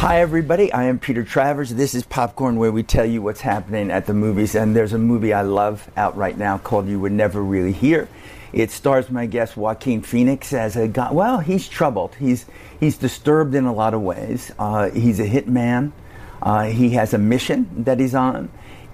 Hi, everybody. I am Peter Travers. This is Popcorn, where we tell you what's happening at the movies. And there's a movie I love out right now called You Were Never Really Here. It stars my guest Joaquin Phoenix as a guy. Well, he's troubled. He's he's disturbed in a lot of ways. Uh, he's a hit man. Uh, he has a mission that he's on.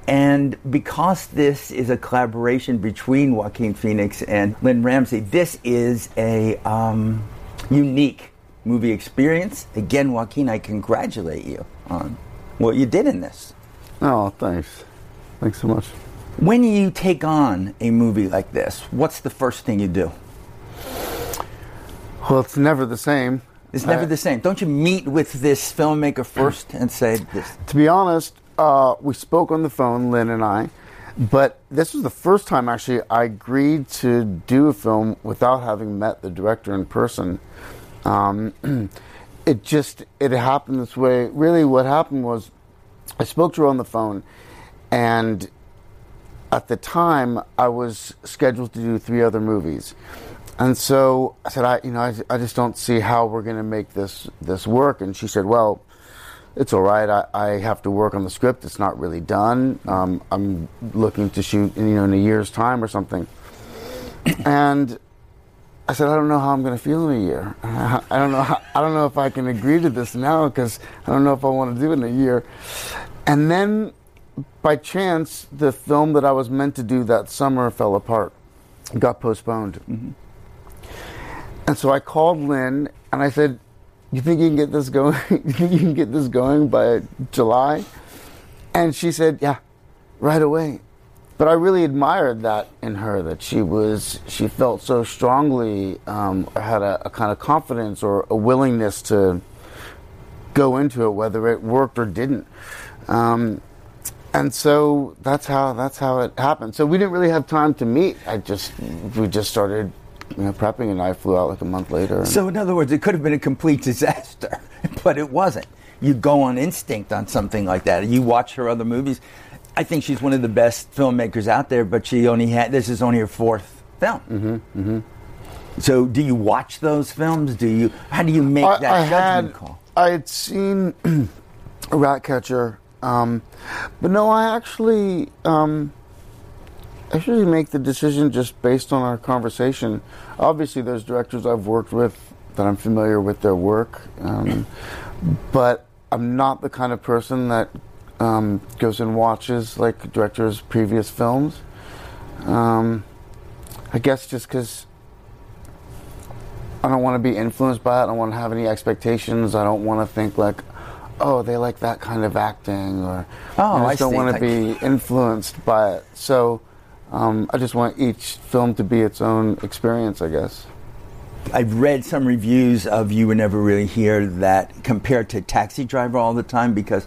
And because this is a collaboration between Joaquin Phoenix and Lynne Ramsay, this is a um, unique movie experience. Again, Joaquin, I congratulate you on what you did in this. Oh, thanks. Thanks so much. When you take on a movie like this, what's the first thing you do? Well, it's never the same. It's never I- the same. Don't you meet with this filmmaker first and say this? To be honest, uh, we spoke on the phone, Lynne and I, but this was the first time actually I agreed to do a film without having met the director in person. Um, it just it happened this way. Really, what happened was I spoke to her on the phone, and at the time I was scheduled to do three other movies. And so I said, I, you know, I, I just don't see how we're going to make this this work. And she said, Well, it's all right. I, I have to work on the script. It's not really done. Um, I'm looking to shoot, you know, in a year's time or something. And I said, I don't know how I'm going to feel in a year. I don't know. How, I don't know if I can agree to this now because I don't know if I want to do it in a year. And then, by chance, the film that I was meant to do that summer fell apart, got postponed. Mm-hmm. And so I called Lynne and I said, "You think you can get this going? you think you can get this going by July?" And she said, "Yeah, right away." But I really admired that in her that she was she felt so strongly, um, or had a, a kind of confidence or a willingness to go into it, whether it worked or didn't. Um, and so that's how that's how it happened. So we didn't really have time to meet. I just we just started you know prepping, and I flew out like a month later. So, in other words, it could have been a complete disaster, but it wasn't. You go on instinct on something like that. You watch her other movies. I think she's one of the best filmmakers out there, but she only had this is only her fourth film. Mm-hmm, mm-hmm. So, do you watch those films? Do you? How do you make I, that I judgment had call? I had seen Ratcatcher, um, but no, I actually um, actually make the decision just based on our conversation. Obviously, there's directors I've worked with that I'm familiar with their work, um, but I'm not the kind of person that um, goes and watches like directors' previous films. Um, I guess just because I don't want to be influenced by it. I don't want to have any expectations. I don't want to think like, oh, they like that kind of acting, or Oh, I I don't see. want to be influenced by it. So um, I just want each film to be its own experience, I guess. I've read some reviews of You Were Never Really Here that compared to Taxi Driver all the time because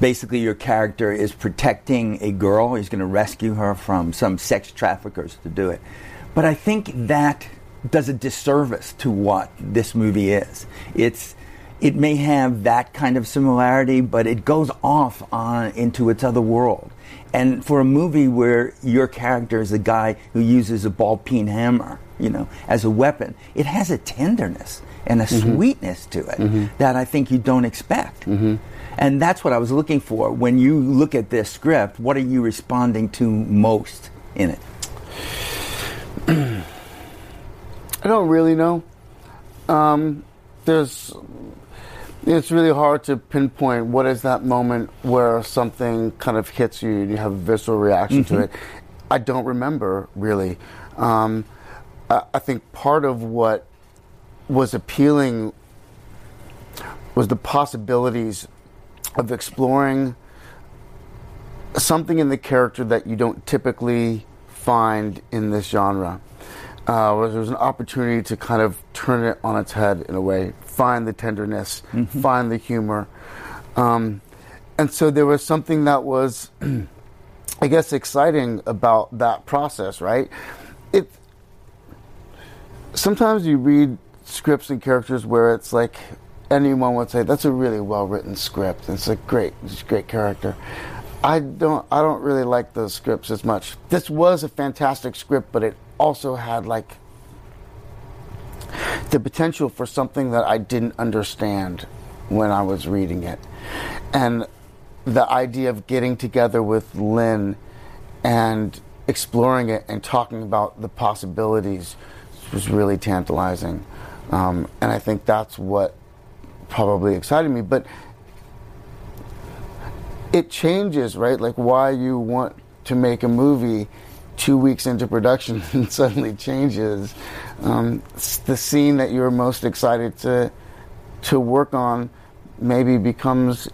basically your character is protecting a girl. He's going to rescue her from some sex traffickers to do it. But I think that does a disservice to what this movie is. It's it may have that kind of similarity, but it goes off on into its other world. And for a movie where your character is a guy who uses a ball peen hammer, you know, as a weapon, it has a tenderness and a mm-hmm. sweetness to it mm-hmm. that I think you don't expect. Mm-hmm. And that's what I was looking for. When you look at this script, what are you responding to most in it? I don't really know. Um, there's, it's really hard to pinpoint what is that moment where something kind of hits you and you have a visceral reaction to it. I don't remember really. Um, I, I think part of what was appealing was the possibilities of exploring something in the character that you don't typically find in this genre. Uh, where there was an opportunity to kind of turn it on its head in a way, find the tenderness, find the humor. Um, and so there was something that was, I guess, exciting about that process, right? It sometimes you read scripts and characters where it's like anyone would say that's a really well written script. It's a great, it's a great character. I don't, I don't really like those scripts as much. This was a fantastic script, but it also had like the potential for something that I didn't understand when I was reading it, and the idea of getting together with Lynne and exploring it and talking about the possibilities was really tantalizing, um, and I think that's what probably excited me. But it changes, right? Like why you want to make a movie two weeks into production and suddenly changes. Um, the scene that you're most excited to to work on maybe becomes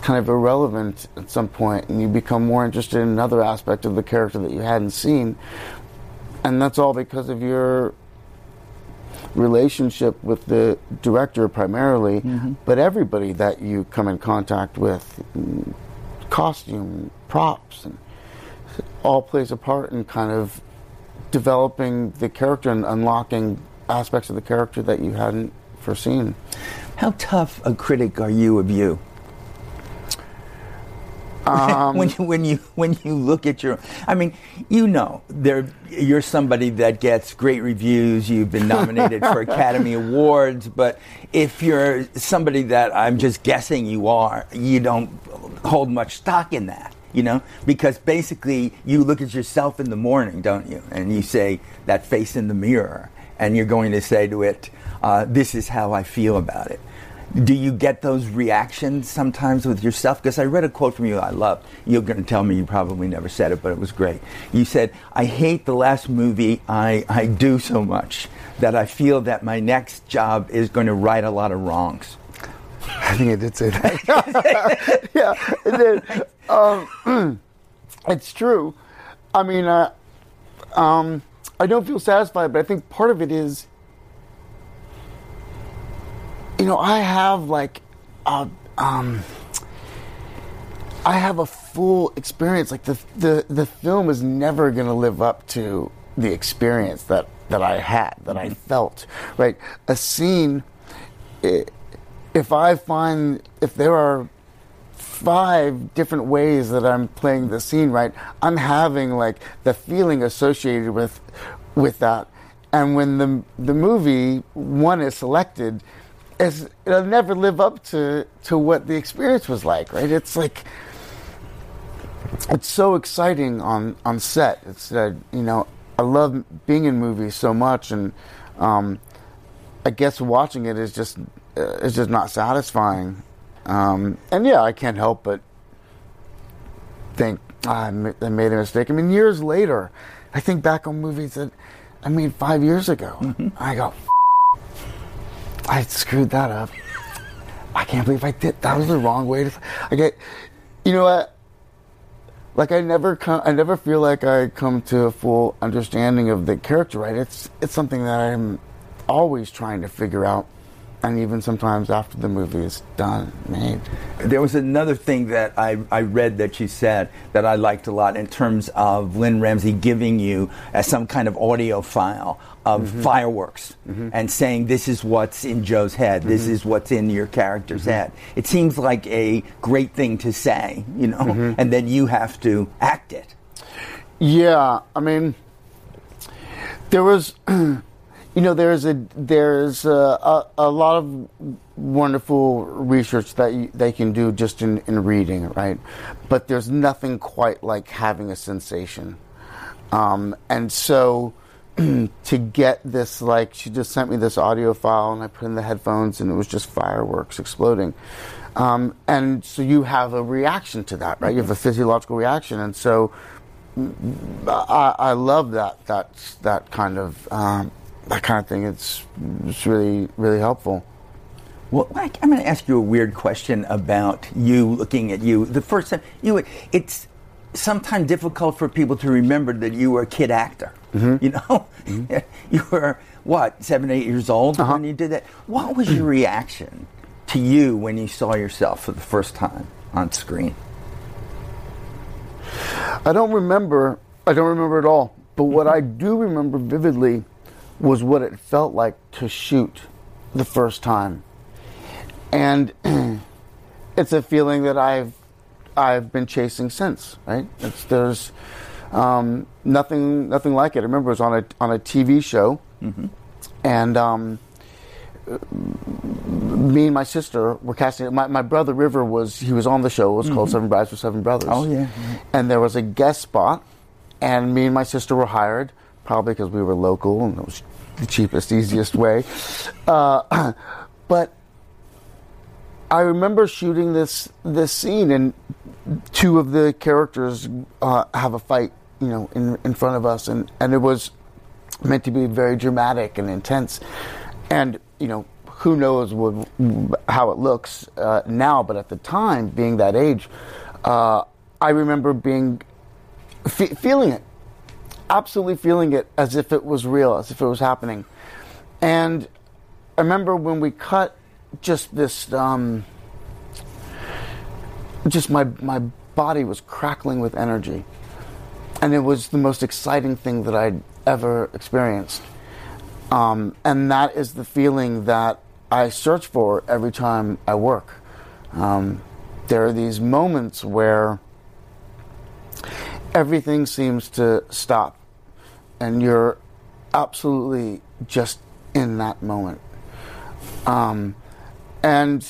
kind of irrelevant at some point, and you become more interested in another aspect of the character that you hadn't seen, and that's all because of your relationship with the director primarily, mm-hmm. but everybody that you come in contact with, costume, props, and all plays a part in kind of developing the character and unlocking aspects of the character that you hadn't foreseen. How tough a critic are you of you? Um, when you when you when you look at your, I mean, you know, there you're somebody that gets great reviews. You've been nominated for Academy Awards, but if you're somebody that I'm just guessing you are, you don't hold much stock in that. You know, because basically you look at yourself in the morning, don't you? And you say that face in the mirror, and you're going to say to it, uh, "This is how I feel about it." Do you get those reactions sometimes with yourself? Because I read a quote from you I love. You're going to tell me you probably never said it, but it was great. You said, I hate the last movie I, I do so much that I feel that my next job is going to right a lot of wrongs. I think I did say that. yeah, it did. Um, it's true. I mean, uh, um, I don't feel satisfied, but I think part of it is you know, I have like a, um, I have a full experience. Like the the the film is never going to live up to the experience that that I had, that I mm-hmm. felt. Right, a scene. If I find if there are five different ways that I'm playing the scene, right, I'm having like the feeling associated with with that. And when the the movie one is selected, it'll never live up to to what the experience was like, right? It's like it's so exciting on on set. It's uh, you know I love being in movies so much, and um, I guess watching it is just uh, is just not satisfying. Um, and yeah, I can't help but think ah, I made a mistake. I mean, years later, I think back on movies that I made five years ago. Mm-hmm. I go, I screwed that up. I can't believe I did. That was the wrong way to. I get, you know what? Like I never come. I never feel like I come to a full understanding of the character. Right? It's it's something that I'm always trying to figure out and even sometimes after the movie is done, made. There was another thing that I, I read that you said that I liked a lot in terms of Lynne Ramsay giving you as some kind of audio file of mm-hmm. fireworks mm-hmm. and saying this is what's in Joe's head, this mm-hmm. is what's in your character's mm-hmm. head. It seems like a great thing to say, you know, mm-hmm. and then you have to act it. Yeah, I mean, there was. you know, there's a there's a, a, a, lot of wonderful research that you, they can do just in, in reading, right? But there's nothing quite like having a sensation. Um, and so to get this, like, she just sent me this audio file and I put in the headphones and it was just fireworks exploding. Um, and so you have a reaction to that, right? You have a physiological reaction. And so I, I love that, that, that kind of um, that kind of thing. It's it's really really helpful. Well, Mike, I'm going to ask you a weird question about you looking at you. The first time you, it's sometimes difficult for people to remember that you were a kid actor. Mm-hmm. You know, mm-hmm. you were what seven, eight years old uh-huh. when you did that. What was your reaction to you when you saw yourself for the first time on screen? I don't remember. I don't remember at all. But what. I do remember vividly was what it felt like to shoot the first time. And it's a feeling that I've I've been chasing since, right? It's, there's um, nothing nothing like it. I remember it was on a on a TV show, mm-hmm. and um, me and my sister were casting. My, my brother River was he was on the show. It was called Seven Brides for Seven Brothers. Mm-hmm. Oh, yeah, And there was a guest spot, and me and my sister were hired probably because we were local and it was the cheapest, easiest way. Uh, but I remember shooting this this scene, and two of the characters uh, have a fight, you know, in in front of us, and and it was meant to be very dramatic and intense, and you know. Who knows what, how it looks uh, now? But at the time, being that age, uh, I remember being fe- feeling it, absolutely feeling it as if it was real, as if it was happening. And I remember when we cut just this, um, just my, my body was crackling with energy. And it was the most exciting thing that I'd ever experienced. Um, and that is the feeling that I search for every time I work. Um, there are these moments where everything seems to stop and you're absolutely just in that moment. Um, and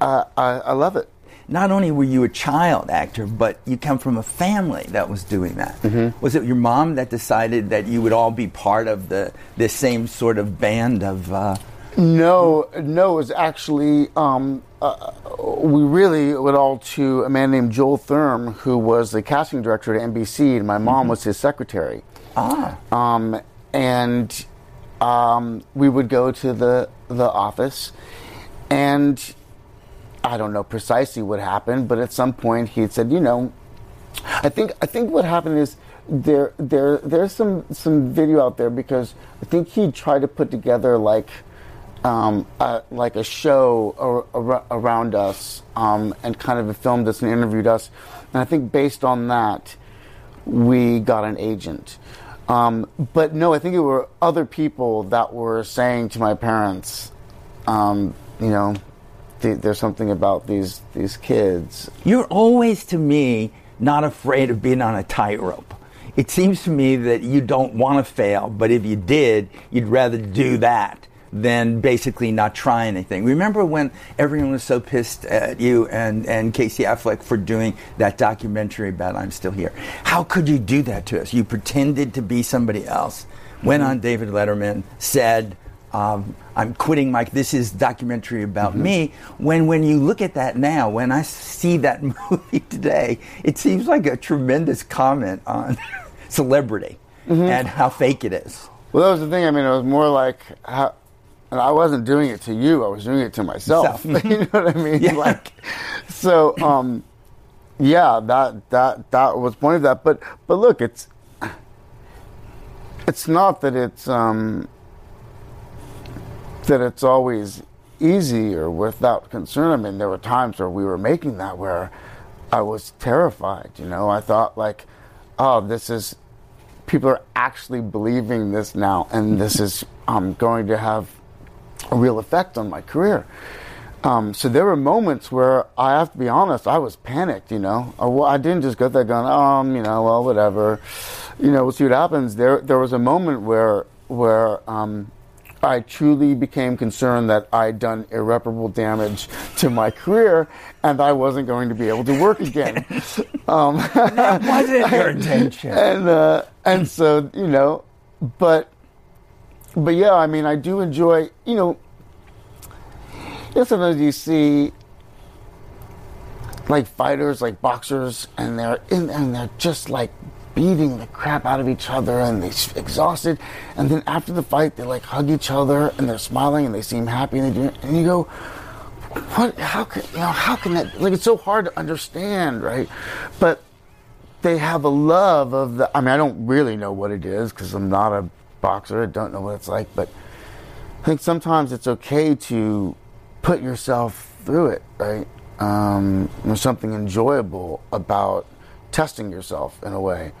I, I, I love it. Not only were you a child actor, but you come from a family that was doing that. Mm-hmm. Was it your mom that decided that you would all be part of the this same sort of band of? Uh, No, no, it was actually um, uh, we really owed it all to a man named Joel Thurm, who was the casting director at NBC, and my mom was his secretary. Ah, Um, and um, we would go to the the office, and I don't know precisely what happened, but at some point he said, you know, I think I think what happened is there there there's some some video out there because I think he tried to put together like um, uh, like a show ar- ar- around us um, and kind of filmed us and interviewed us, and I think based on that we got an agent. Um, but no, I think it were other people that were saying to my parents, um, you know, th- there's something about these these kids. you're always to me not afraid of being on a tightrope. It seems to me that you don't want to fail, but if you did, you'd rather do that than basically not try anything. Remember when everyone was so pissed at you and, and Casey Affleck for doing that documentary about I'm Still Here? How could you do that to us? You pretended to be somebody else, went mm-hmm. on David Letterman, said, um, I'm quitting Mike. This is documentary about mm-hmm. me. When when you look at that now, when I see that movie today, it seems like a tremendous comment on celebrity mm-hmm. and how fake it is. Well, that was the thing. I mean, it was more like, how, and I wasn't doing it to you. I was doing it to myself. You know what I mean? Yeah. Like, so, um, yeah, that that that was point of that. But but look, it's it's not that it's um, that it's always easy or without concern. I mean, there were times where we were making that where I was terrified. You know, I thought like, oh, this is people are actually believing this now, and this is um, going to have a real effect on my career. Um, so there were moments where I have to be honest, I was panicked. You know, I, I didn't just go there going, um, you know, well, whatever. You know, we'll see what happens. There, there was a moment where where um, I truly became concerned that I'd done irreparable damage to my career, and I wasn't going to be able to work again. um, That wasn't your intention. and uh, and so you know, but but yeah, I mean, I do enjoy you know. Know, sometimes you see like fighters, like boxers, and they're in, and they're just like beating the crap out of each other, and they're exhausted, and then after the fight, they like hug each other, and they're smiling, and they seem happy, and they do, and you go, what? How can you know? How can that? Like, it's so hard to understand, right? But they have a love of the. I mean, I don't really know what it is because I'm not a boxer. I don't know what it's like, but I think sometimes it's okay to put yourself through it, right? Um, there's something enjoyable about testing yourself in a way.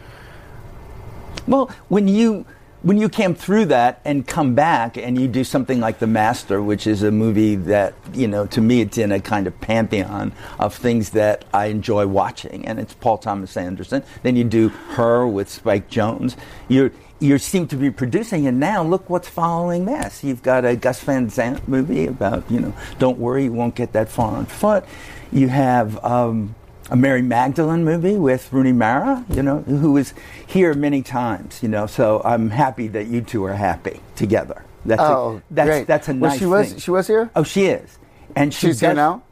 Well, when you when you came through that and come back and you do something like The Master, which is a movie that you know to me it's in a kind of pantheon of things that I enjoy watching, and it's Paul Thomas Anderson. Then you do Her with Spike Jonze. You're you seem to be producing, and now look what's following this. You've got a Gus Van Sant movie about, you know, don't worry, you won't get that far on foot. You have um, a Mary Magdalene movie with Rooney Mara, you know, who is here many times, you know. So I'm happy that you two are happy together. That's Oh, a, that's great. that's a nice Well, she was thing. she was here. Oh, she is, and she She's here now?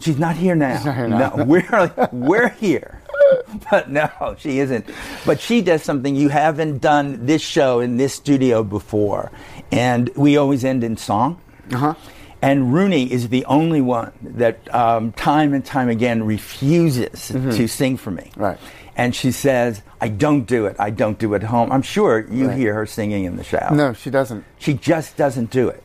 She's not here now. not here now. No, we're we're here, but no, she isn't. But she does something you haven't done this show in this studio before, and we always end in song. Uh-huh. And Rooney is the only one that um, time and time again refuses to sing for me. Mm-hmm. Right. And she says, "I don't do it. I don't do it at home." I'm sure you Right. hear her singing in the shower. No, she doesn't. she just doesn't do it.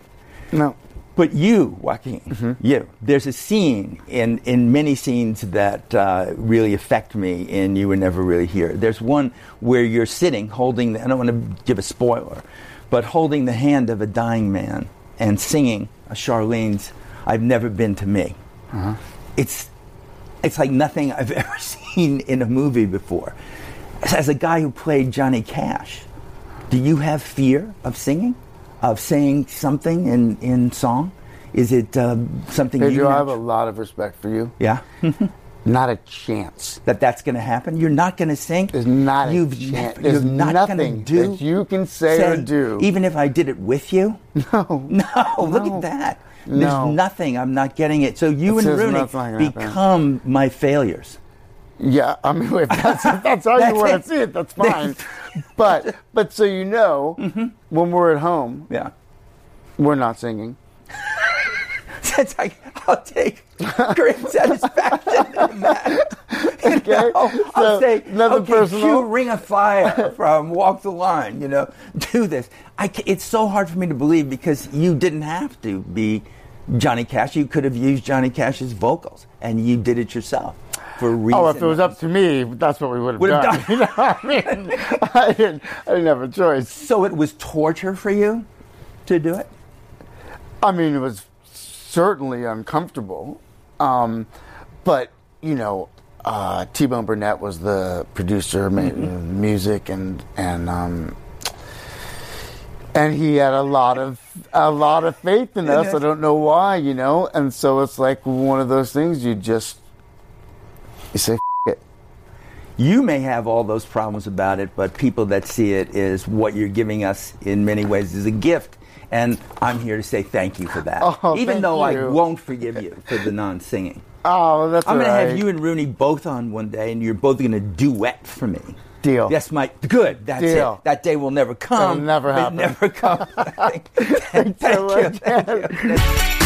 No. But you, Joaquin, Mm-hmm. you. There's a scene in, in many scenes that uh, really affect me and You Were Never Really Here. There's one where you're sitting holding, the, I don't want to give a spoiler, but holding the hand of a dying man and singing Charlene's I've Never Been to Me. Uh-huh. It's, it's like nothing I've ever seen in a movie before. As a guy who played Johnny Cash, do you have fear of singing, of saying something in, in song? Is it um, something you Pedro, I have a lot of respect for you. yeah Not a chance. that that's going to happen? You're not going to sing. There's not a You've chance. There's you're not nothing do that you can say, or do. even if I did it with you. no. No, look at that. No. There's nothing. I'm not getting it. So you It and Rooney nothing like that. become my failures. Yeah, I mean, if that's, if that's how That's you want to see it, that's fine. but but so you know, Mm-hmm. when we're at home, Yeah. we're not singing. that's like I'll take great satisfaction in that. You Okay, know, I'll so say, nothing okay, personal. cue Ring of Fire from Walk the Line, you know, do this. I it's so hard for me to believe because you didn't have to be Johnny Cash. You could have used Johnny Cash's vocals, and you did it yourself for. Oh, if it was up to me, that's what we would have Would have done. You know I mean? I didn't, I didn't have a choice. So it was torture for you to do it? I mean, it was certainly uncomfortable. Um, but, you know, uh, T Bone Burnett was the producer, made Mm-hmm. music, and, and, um, and he had a lot of a lot of faith in us. I don't know why, you know. And so it's like one of those things you just you say F- it. You may have all those problems about it, but people that see it is what you're giving us in many ways is a gift. And I'm here to say thank you for that. Oh, Even thank though I won't forgive you for the non singing. Oh, that's I'm going to have you and Rooney both on one day, and you're both going to duet for me. Deal. Yes, my good. That's Deal. it. That day will never come. It'll never It happen. never come. thank, thank so you. Thank you.